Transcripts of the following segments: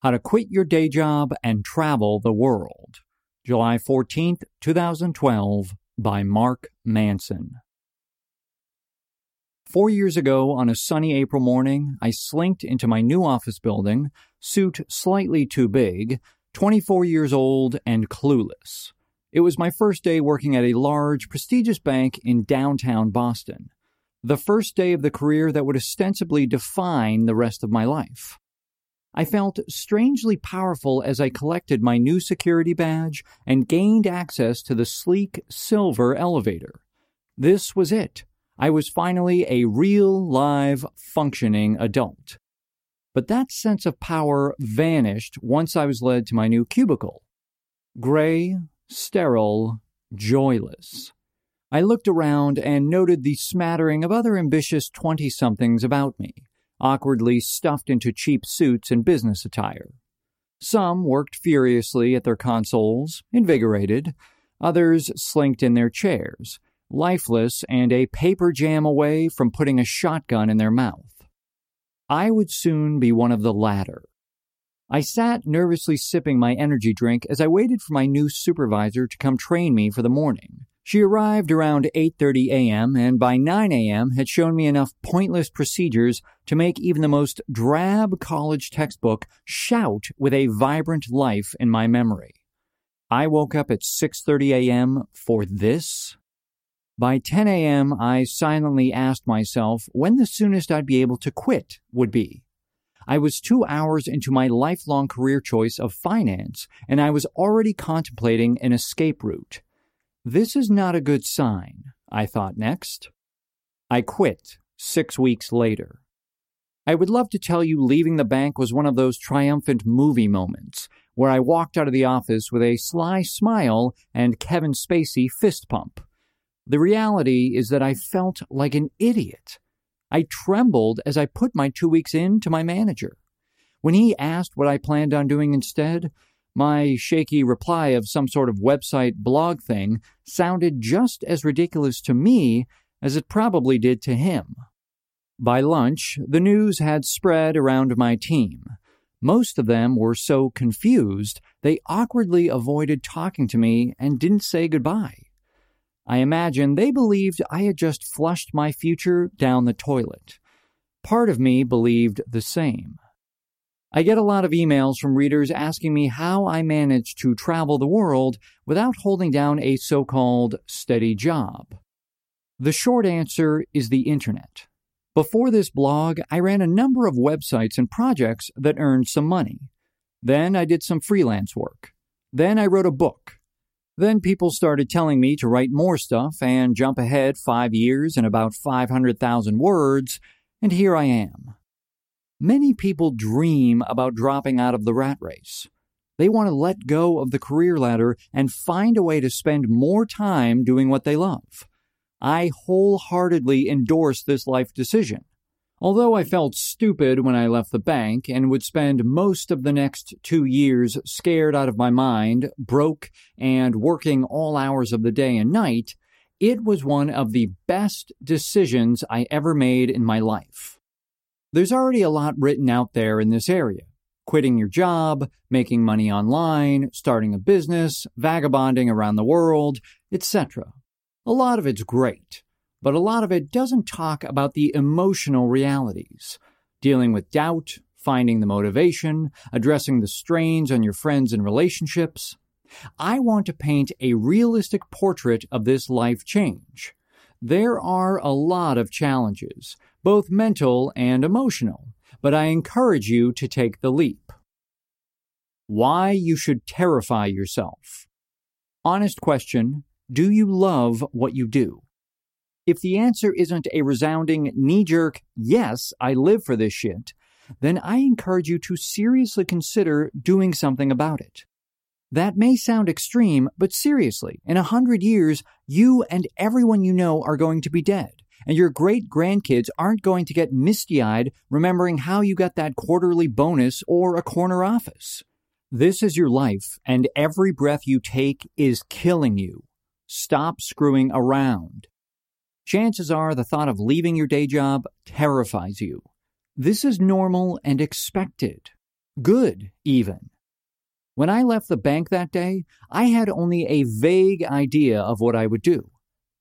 How to Quit Your Day Job and Travel the World. July 14th, 2012, by Mark Manson. Four years ago, on a sunny April morning, I slinked into my new office building, suit slightly too big, 24 years old, and clueless. It was my first day working at a large, prestigious bank in downtown Boston. The first day of the career that would ostensibly define the rest of my life. I felt strangely powerful as I collected my new security badge and gained access to the sleek silver elevator. This was it. I was finally a real, live, functioning adult. But that sense of power vanished once I was led to my new cubicle. Gray, sterile, joyless. I looked around and noted the smattering of other ambitious 20 somethings about me, awkwardly stuffed into cheap suits and business attire. Some worked furiously at their consoles, invigorated. Others slinked in their chairs, lifeless and a paper jam away from putting a shotgun in their mouth. I would soon be one of the latter. I sat nervously sipping my energy drink as I waited for my new supervisor to come train me for the morning. She arrived around 8:30 a.m. and by 9 a.m. had shown me enough pointless procedures to make even the most drab college textbook shout with a vibrant life in my memory. I woke up at 6:30 a.m. for this. By 10 a.m., I silently asked myself when the soonest I'd be able to quit would be. I was two hours into my lifelong career choice of finance, and I was already contemplating an escape route. This is not a good sign, I thought next. I quit six weeks later. I would love to tell you leaving the bank was one of those triumphant movie moments where I walked out of the office with a sly smile and Kevin Spacey fist pump. The reality is that I felt like an idiot. I trembled as I put my two weeks in to my manager. When he asked what I planned on doing instead, my shaky reply of some sort of website blog thing sounded just as ridiculous to me as it probably did to him. By lunch, the news had spread around my team. Most of them were so confused they awkwardly avoided talking to me and didn't say goodbye. I imagine they believed I had just flushed my future down the toilet. Part of me believed the same. I get a lot of emails from readers asking me how I manage to travel the world without holding down a so called steady job. The short answer is the internet. Before this blog, I ran a number of websites and projects that earned some money. Then I did some freelance work. Then I wrote a book. Then people started telling me to write more stuff and jump ahead five years and about 500,000 words, and here I am. Many people dream about dropping out of the rat race. They want to let go of the career ladder and find a way to spend more time doing what they love. I wholeheartedly endorse this life decision. Although I felt stupid when I left the bank and would spend most of the next two years scared out of my mind, broke, and working all hours of the day and night, it was one of the best decisions I ever made in my life. There's already a lot written out there in this area quitting your job, making money online, starting a business, vagabonding around the world, etc. A lot of it's great but a lot of it doesn't talk about the emotional realities dealing with doubt, finding the motivation, addressing the strains on your friends and relationships. I want to paint a realistic portrait of this life change. There are a lot of challenges, both mental and emotional, but I encourage you to take the leap. Why you should terrify yourself. Honest question Do you love what you do? If the answer isn't a resounding knee jerk, yes, I live for this shit, then I encourage you to seriously consider doing something about it. That may sound extreme, but seriously, in a hundred years, you and everyone you know are going to be dead, and your great grandkids aren't going to get misty eyed remembering how you got that quarterly bonus or a corner office. This is your life, and every breath you take is killing you. Stop screwing around chances are the thought of leaving your day job terrifies you. This is normal and expected. Good, even. When I left the bank that day, I had only a vague idea of what I would do.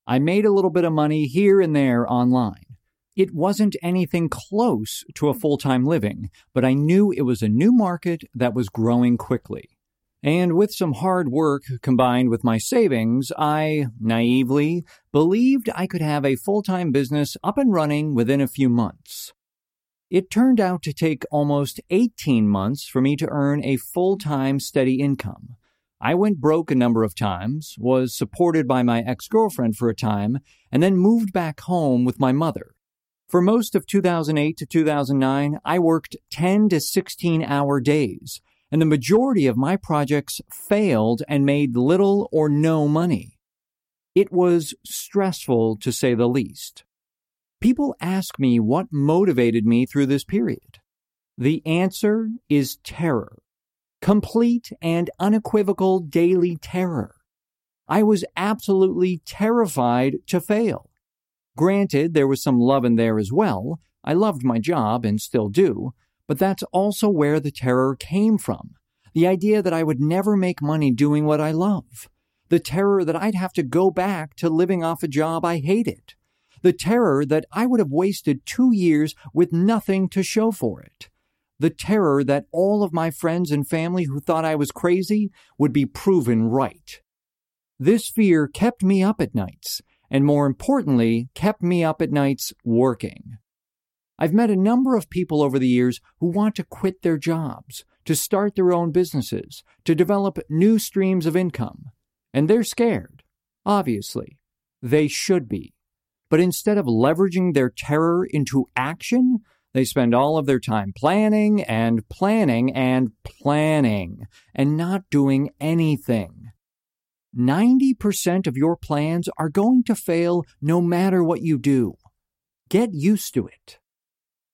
I made a little bit of money here and there online. It wasn't anything close to a full time living, but I knew it was a new market that was growing quickly. And with some hard work combined with my savings, I naively believed I could have a full time business up and running within a few months. It turned out to take almost 18 months for me to earn a full time steady income. I went broke a number of times, was supported by my ex girlfriend for a time, and then moved back home with my mother. For most of 2008 to 2009, I worked 10 to 16 hour days, and the majority of my projects failed and made little or no money. It was stressful to say the least. People ask me what motivated me through this period. The answer is terror. Complete and unequivocal daily terror. I was absolutely terrified to fail. Granted, there was some love in there as well. I loved my job and still do, but that's also where the terror came from. The idea that I would never make money doing what I love. The terror that I'd have to go back to living off a job I hated. The terror that I would have wasted two years with nothing to show for it. The terror that all of my friends and family who thought I was crazy would be proven right. This fear kept me up at nights and more importantly, kept me up at nights working. I've met a number of people over the years who want to quit their jobs, to start their own businesses, to develop new streams of income. And they're scared. Obviously. They should be. But instead of leveraging their terror into action, they spend all of their time planning and planning and planning and not doing anything. 90% of your plans are going to fail no matter what you do. Get used to it.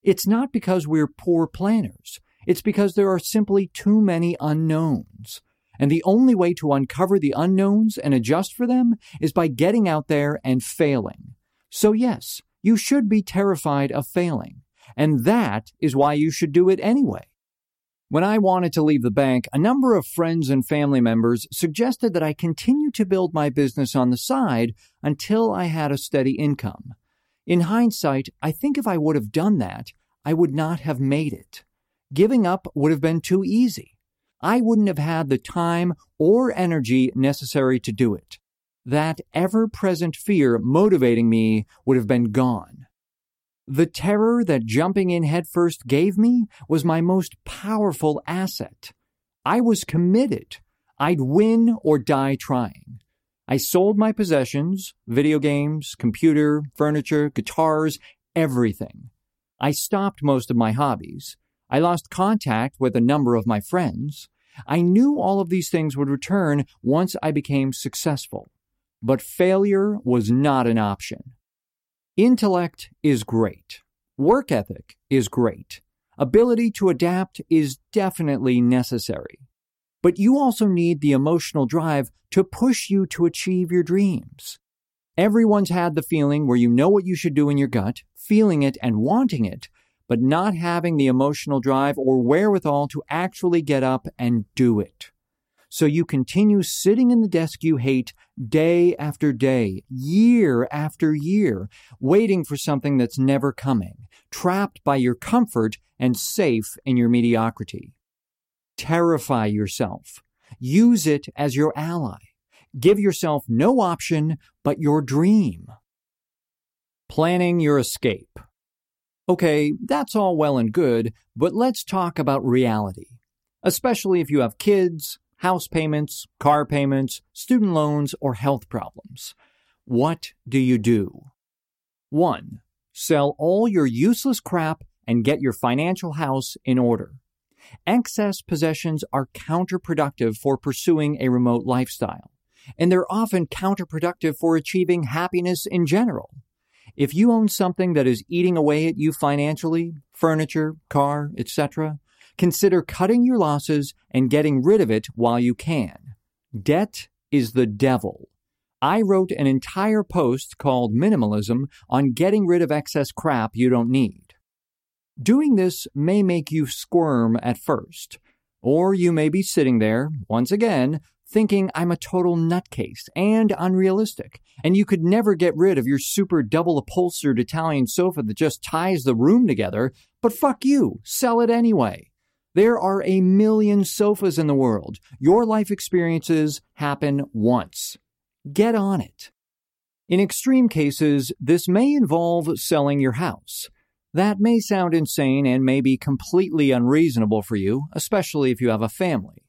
It's not because we're poor planners. It's because there are simply too many unknowns. And the only way to uncover the unknowns and adjust for them is by getting out there and failing. So, yes, you should be terrified of failing. And that is why you should do it anyway. When I wanted to leave the bank, a number of friends and family members suggested that I continue to build my business on the side until I had a steady income. In hindsight, I think if I would have done that, I would not have made it. Giving up would have been too easy. I wouldn't have had the time or energy necessary to do it. That ever present fear motivating me would have been gone. The terror that jumping in headfirst gave me was my most powerful asset. I was committed. I'd win or die trying. I sold my possessions video games, computer, furniture, guitars, everything. I stopped most of my hobbies. I lost contact with a number of my friends. I knew all of these things would return once I became successful. But failure was not an option. Intellect is great. Work ethic is great. Ability to adapt is definitely necessary. But you also need the emotional drive to push you to achieve your dreams. Everyone's had the feeling where you know what you should do in your gut, feeling it and wanting it, but not having the emotional drive or wherewithal to actually get up and do it. So you continue sitting in the desk you hate day after day, year after year, waiting for something that's never coming, trapped by your comfort and safe in your mediocrity. Terrify yourself. Use it as your ally. Give yourself no option but your dream. Planning your escape. Okay, that's all well and good, but let's talk about reality. Especially if you have kids, house payments, car payments, student loans, or health problems. What do you do? 1. Sell all your useless crap and get your financial house in order. Excess possessions are counterproductive for pursuing a remote lifestyle, and they're often counterproductive for achieving happiness in general. If you own something that is eating away at you financially, furniture, car, etc., Consider cutting your losses and getting rid of it while you can. Debt is the devil. I wrote an entire post called Minimalism on getting rid of excess crap you don't need. Doing this may make you squirm at first, or you may be sitting there, once again, thinking I'm a total nutcase and unrealistic, and you could never get rid of your super double upholstered Italian sofa that just ties the room together, but fuck you, sell it anyway. There are a million sofas in the world. Your life experiences happen once. Get on it. In extreme cases, this may involve selling your house. That may sound insane and may be completely unreasonable for you, especially if you have a family.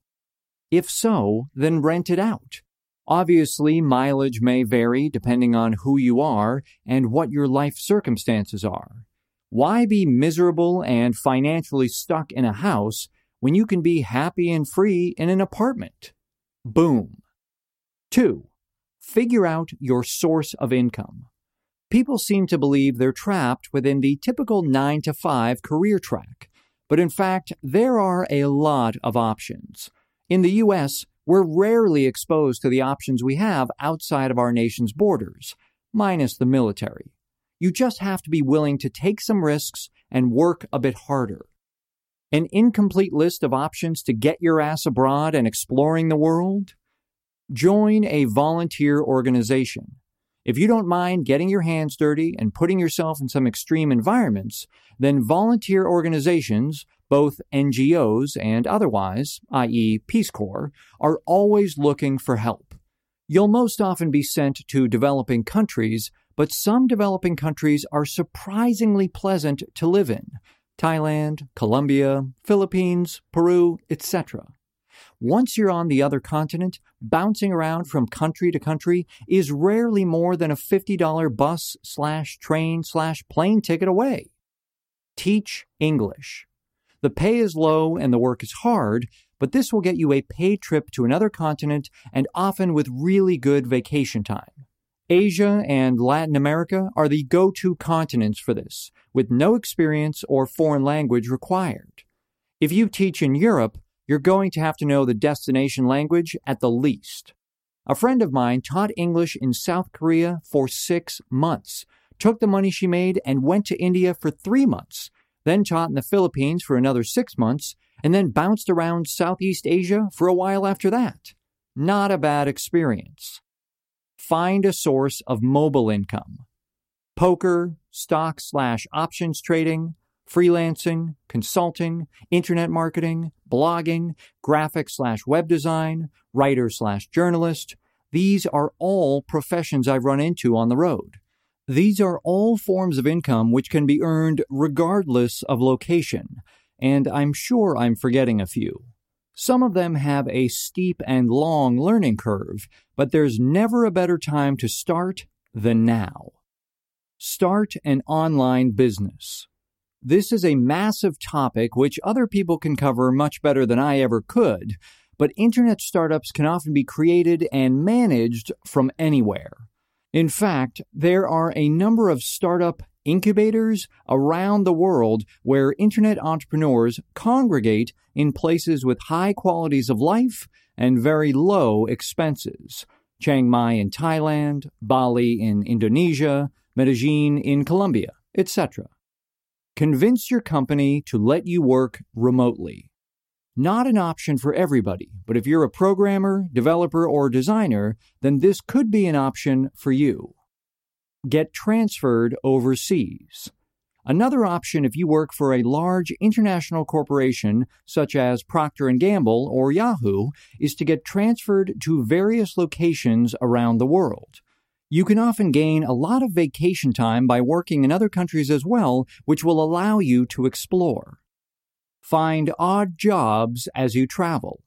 If so, then rent it out. Obviously, mileage may vary depending on who you are and what your life circumstances are. Why be miserable and financially stuck in a house when you can be happy and free in an apartment? Boom. 2. Figure out your source of income. People seem to believe they're trapped within the typical 9 to 5 career track, but in fact, there are a lot of options. In the US, we're rarely exposed to the options we have outside of our nation's borders, minus the military. You just have to be willing to take some risks and work a bit harder. An incomplete list of options to get your ass abroad and exploring the world? Join a volunteer organization. If you don't mind getting your hands dirty and putting yourself in some extreme environments, then volunteer organizations, both NGOs and otherwise, i.e., Peace Corps, are always looking for help. You'll most often be sent to developing countries but some developing countries are surprisingly pleasant to live in Thailand, Colombia, Philippines, Peru, etc. Once you're on the other continent, bouncing around from country to country is rarely more than a $50 bus slash train slash plane ticket away. Teach English. The pay is low and the work is hard, but this will get you a paid trip to another continent and often with really good vacation time. Asia and Latin America are the go to continents for this, with no experience or foreign language required. If you teach in Europe, you're going to have to know the destination language at the least. A friend of mine taught English in South Korea for six months, took the money she made and went to India for three months, then taught in the Philippines for another six months, and then bounced around Southeast Asia for a while after that. Not a bad experience find a source of mobile income. Poker, stock slash options trading, freelancing, consulting, internet marketing, blogging, graphic slash web design, writer slash journalist. These are all professions I've run into on the road. These are all forms of income which can be earned regardless of location, and I'm sure I'm forgetting a few. Some of them have a steep and long learning curve, but there's never a better time to start than now. Start an online business. This is a massive topic which other people can cover much better than I ever could, but internet startups can often be created and managed from anywhere. In fact, there are a number of startup incubators around the world where internet entrepreneurs congregate in places with high qualities of life and very low expenses. Chiang Mai in Thailand, Bali in Indonesia, Medellin in Colombia, etc. Convince your company to let you work remotely. Not an option for everybody, but if you're a programmer, developer, or designer, then this could be an option for you get transferred overseas. Another option if you work for a large international corporation such as Procter & Gamble or Yahoo is to get transferred to various locations around the world. You can often gain a lot of vacation time by working in other countries as well, which will allow you to explore. Find odd jobs as you travel.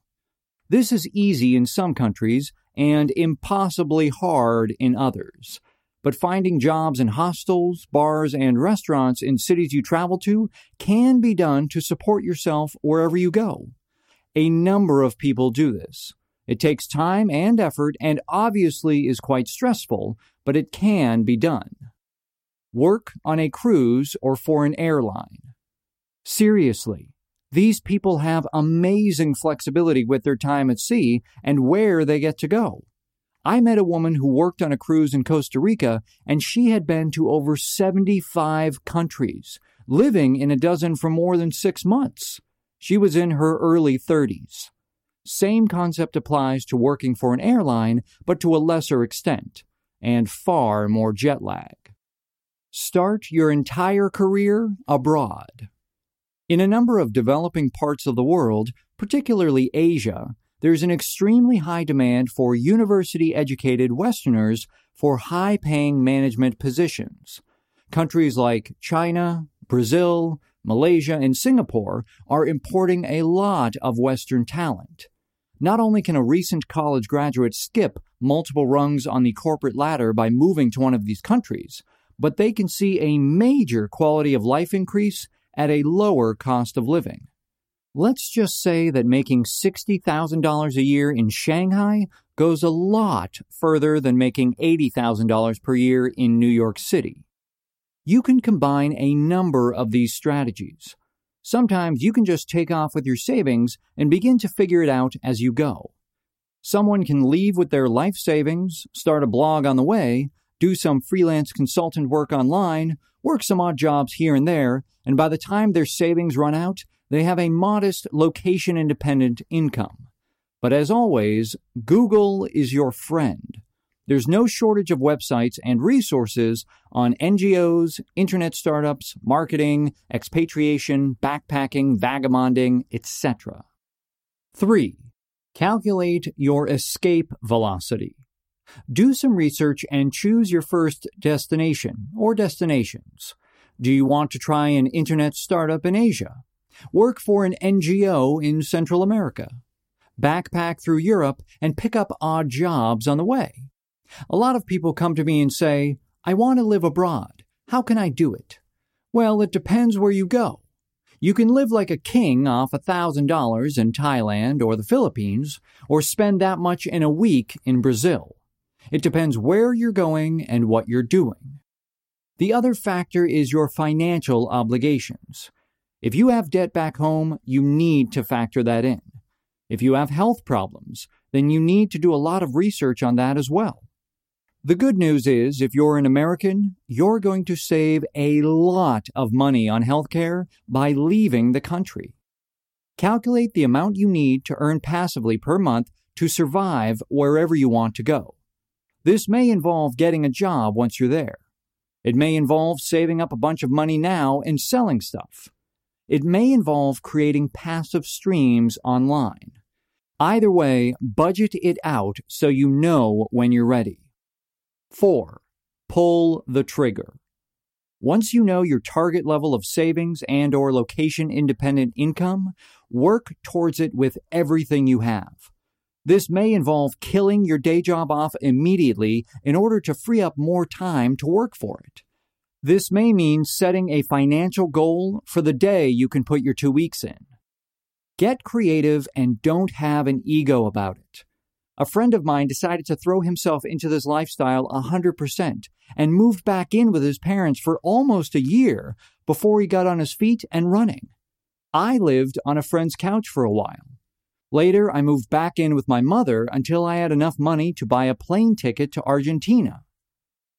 This is easy in some countries and impossibly hard in others but finding jobs in hostels, bars, and restaurants in cities you travel to can be done to support yourself wherever you go. A number of people do this. It takes time and effort and obviously is quite stressful, but it can be done. Work on a cruise or for an airline. Seriously, these people have amazing flexibility with their time at sea and where they get to go. I met a woman who worked on a cruise in Costa Rica, and she had been to over 75 countries. living in a dozen for more than six months. She was in her early 30s. Same concept applies to working for an airline, but to a lesser extent, and far more jet lag. Start your entire career abroad. In a number of developing parts of the world, particularly Asia, there's an extremely high demand for university educated Westerners for high paying management positions. Countries like China, Brazil, Malaysia, and Singapore are importing a lot of Western talent. Not only can a recent college graduate skip multiple rungs on the corporate ladder by moving to one of these countries, but they can see a major quality of life increase at a lower cost of living. Let's just say that making $60,000 a year in Shanghai goes a lot further than making $80,000 per year in New York City. You can combine a number of these strategies. Sometimes you can just take off with your savings and begin to figure it out as you go. Someone can leave with their life savings, start a blog on the way, do some freelance consultant work online, work some odd jobs here and there, and by the time their savings run out, they have a modest location independent income. But as always, Google is your friend. There's no shortage of websites and resources on NGOs, internet startups, marketing, expatriation, backpacking, vagabonding, etc. 3. Calculate your escape velocity. Do some research and choose your first destination or destinations. Do you want to try an internet startup in Asia? Work for an NGO in Central America. Backpack through Europe and pick up odd jobs on the way. A lot of people come to me and say, I want to live abroad. How can I do it? Well, it depends where you go. You can live like a king off a $1,000 in Thailand or the Philippines, or spend that much in a week in Brazil. It depends where you're going and what you're doing. The other factor is your financial obligations. If you have debt back home, you need to factor that in. If you have health problems, then you need to do a lot of research on that as well. The good news is, if you're an American, you're going to save a lot of money on healthcare by leaving the country. Calculate the amount you need to earn passively per month to survive wherever you want to go. This may involve getting a job once you're there. It may involve saving up a bunch of money now and selling stuff. It may involve creating passive streams online. Either way, budget it out so you know when you're ready. 4. Pull the trigger. Once you know your target level of savings and or location independent income, work towards it with everything you have. This may involve killing your day job off immediately in order to free up more time to work for it. This may mean setting a financial goal for the day you can put your two weeks in. Get creative and don't have an ego about it. A friend of mine decided to throw himself into this lifestyle 100% and moved back in with his parents for almost a year before he got on his feet and running. I lived on a friend's couch for a while. Later, I moved back in with my mother until I had enough money to buy a plane ticket to Argentina.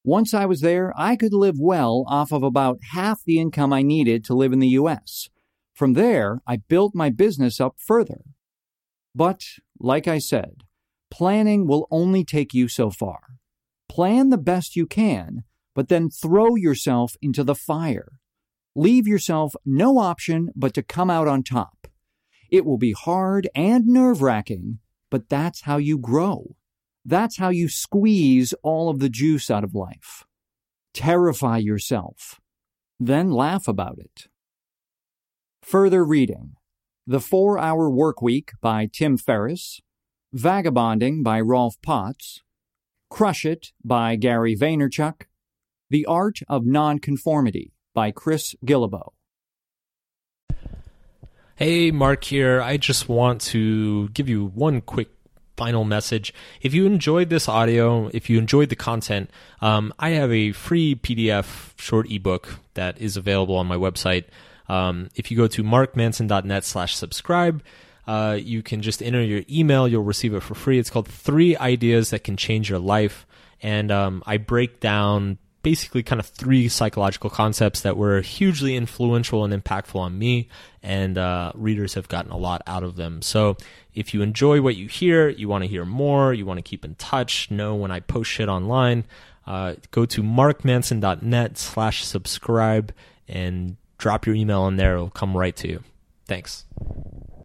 Once I was there, I could live well off of about half the income I needed to live in the US. From there, I built my business up further. But, like I said, planning will only take you so far. Plan the best you can, but then throw yourself into the fire. Leave yourself no option but to come out on top. It will be hard and nerve wracking, but that's how you grow. That's how you squeeze all of the juice out of life. Terrify yourself, then laugh about it. Further reading The Four Hour Work Week by Tim Ferriss, Vagabonding by Rolf Potts, Crush It by Gary Vaynerchuk, The Art of Nonconformity by Chris Guillebeau. Hey, Mark here. I just want to give you one quick final message. If you enjoyed this audio, if you enjoyed the content, um, I have a free PDF short ebook that is available on my website. Um, if you go to markmanson.net slash subscribe, uh, you can just enter your email. You'll receive it for free. It's called Three Ideas That Can Change Your Life. And um, I break down basically kind of three psychological concepts that were hugely influential and impactful on me, and uh, readers have gotten a lot out of them. So if you enjoy what you hear, you want to hear more, you want to keep in touch, know when I post shit online, uh, go to markmanson.net slash subscribe and drop your email in there. It'll come right to you. Thanks.